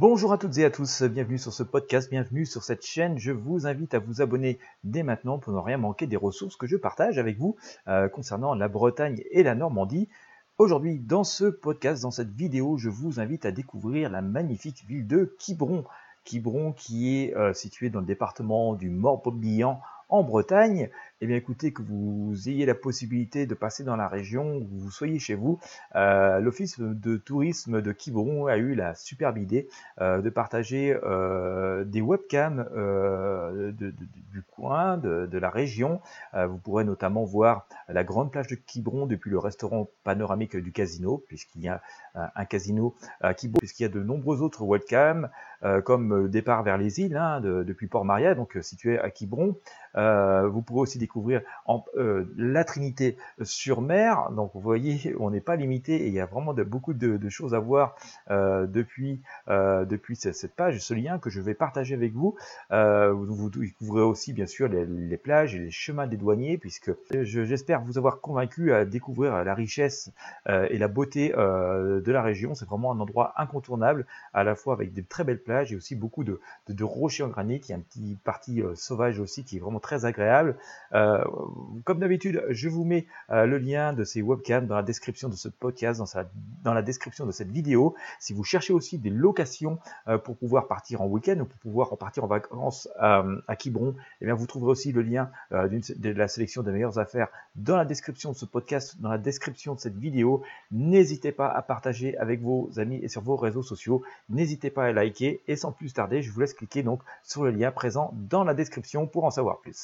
Bonjour à toutes et à tous, bienvenue sur ce podcast, bienvenue sur cette chaîne. Je vous invite à vous abonner dès maintenant pour ne rien manquer des ressources que je partage avec vous euh, concernant la Bretagne et la Normandie. Aujourd'hui, dans ce podcast, dans cette vidéo, je vous invite à découvrir la magnifique ville de Quiberon. Quiberon qui est euh, située dans le département du Morbihan en Bretagne, eh bien écoutez, que vous ayez la possibilité de passer dans la région, que vous soyez chez vous, euh, l'Office de tourisme de Quiberon a eu la superbe idée euh, de partager euh, des webcams du coin, de, la région. vous pourrez notamment voir la grande plage de Quiberon depuis le restaurant panoramique du casino, puisqu'il y a un casino à Quiberon, puisqu'il y a de nombreux autres webcams, comme départ vers les îles, hein, depuis Port-Maria, donc situé à Quiberon. Vous pourrez aussi découvrir en, euh, la Trinité sur mer. Donc vous voyez, on n'est pas limité et il y a vraiment beaucoup de, choses à voir euh, depuis, depuis cette page, ce lien que je vais partager avec vous. vous découvrirez aussi bien sûr les, plages et les chemins des douaniers puisque j'espère vous avoir convaincu à découvrir la richesse et la beauté de la région. C'est vraiment un endroit incontournable à la fois avec des très belles plages et aussi beaucoup de, de rochers en granit. Il y a une petite partie sauvage aussi qui est vraiment très agréable. Euh, comme d'habitude, je vous mets euh, le lien de ces webcams dans la description de ce podcast, dans, la description de cette vidéo. Si vous cherchez aussi des locations euh, pour pouvoir partir en week-end ou pour pouvoir partir en vacances à Quiberon, eh vous trouverez aussi le lien de la sélection des meilleures affaires dans la description de ce podcast, dans la description de cette vidéo. N'hésitez pas à partager avec vos amis et sur vos réseaux sociaux. N'hésitez pas à liker et sans plus tarder, je vous laisse cliquer donc sur le lien présent dans la description pour en savoir plus.